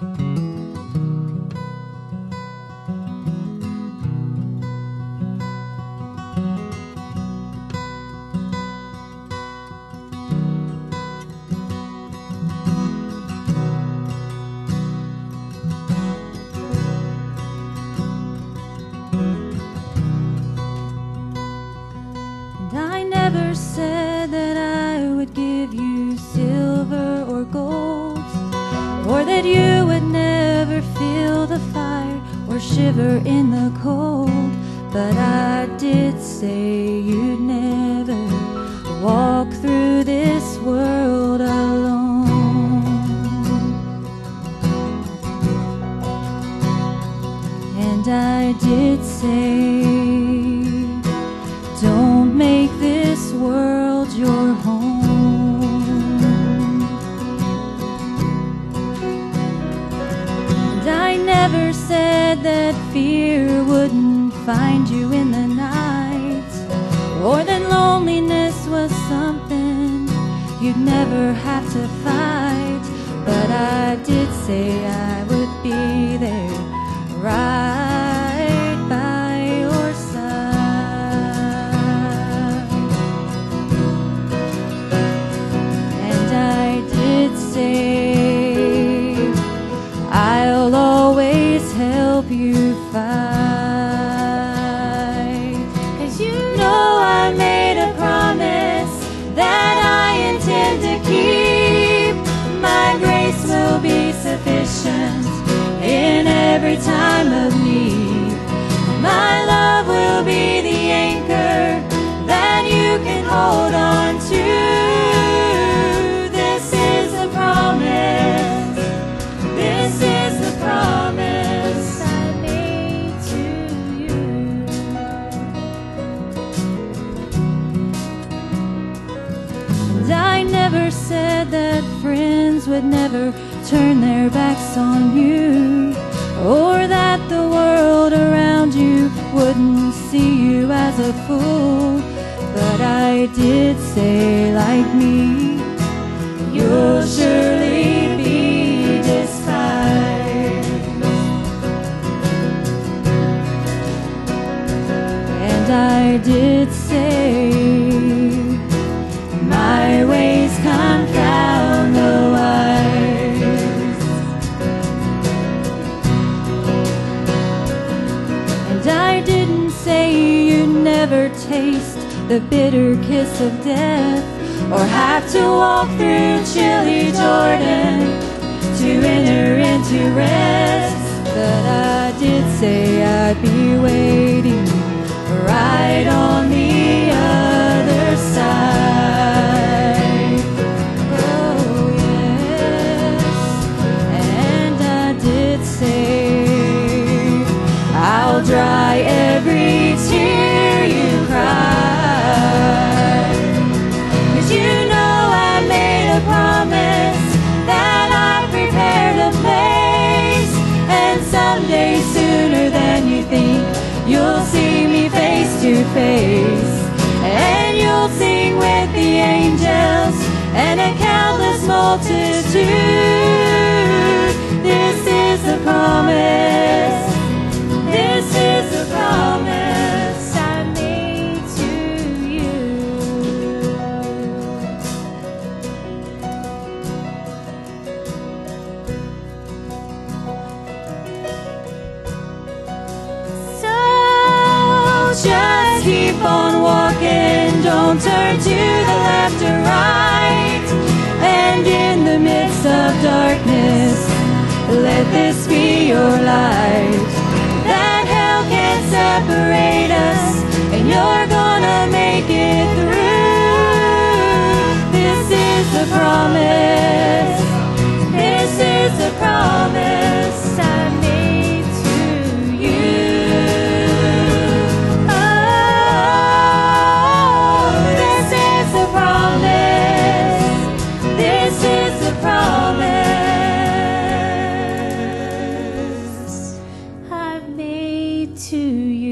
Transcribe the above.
I never said or that you would never feel the fire or shiver in the cold. But I did say you'd never walk through this world alone. And I did say, said that fear wouldn't find you in the night, or that loneliness was something you'd never have to fight. But I did say I would be there right help never said that friends would never turn their backs on you, or that the world around you wouldn't see you as a fool. But I did say, like me, didn't say you'd never taste the bitter kiss of death, or have to walk through chilly Jordan to enter into rest. But I did say I'd be waiting multitude. This is the promise. This is the promise I made to you. So just keep on walking, don't turn to the left or right. this be your light that hell can't separate us and you're gonna make it through. This is the promise. This is the promise. to you.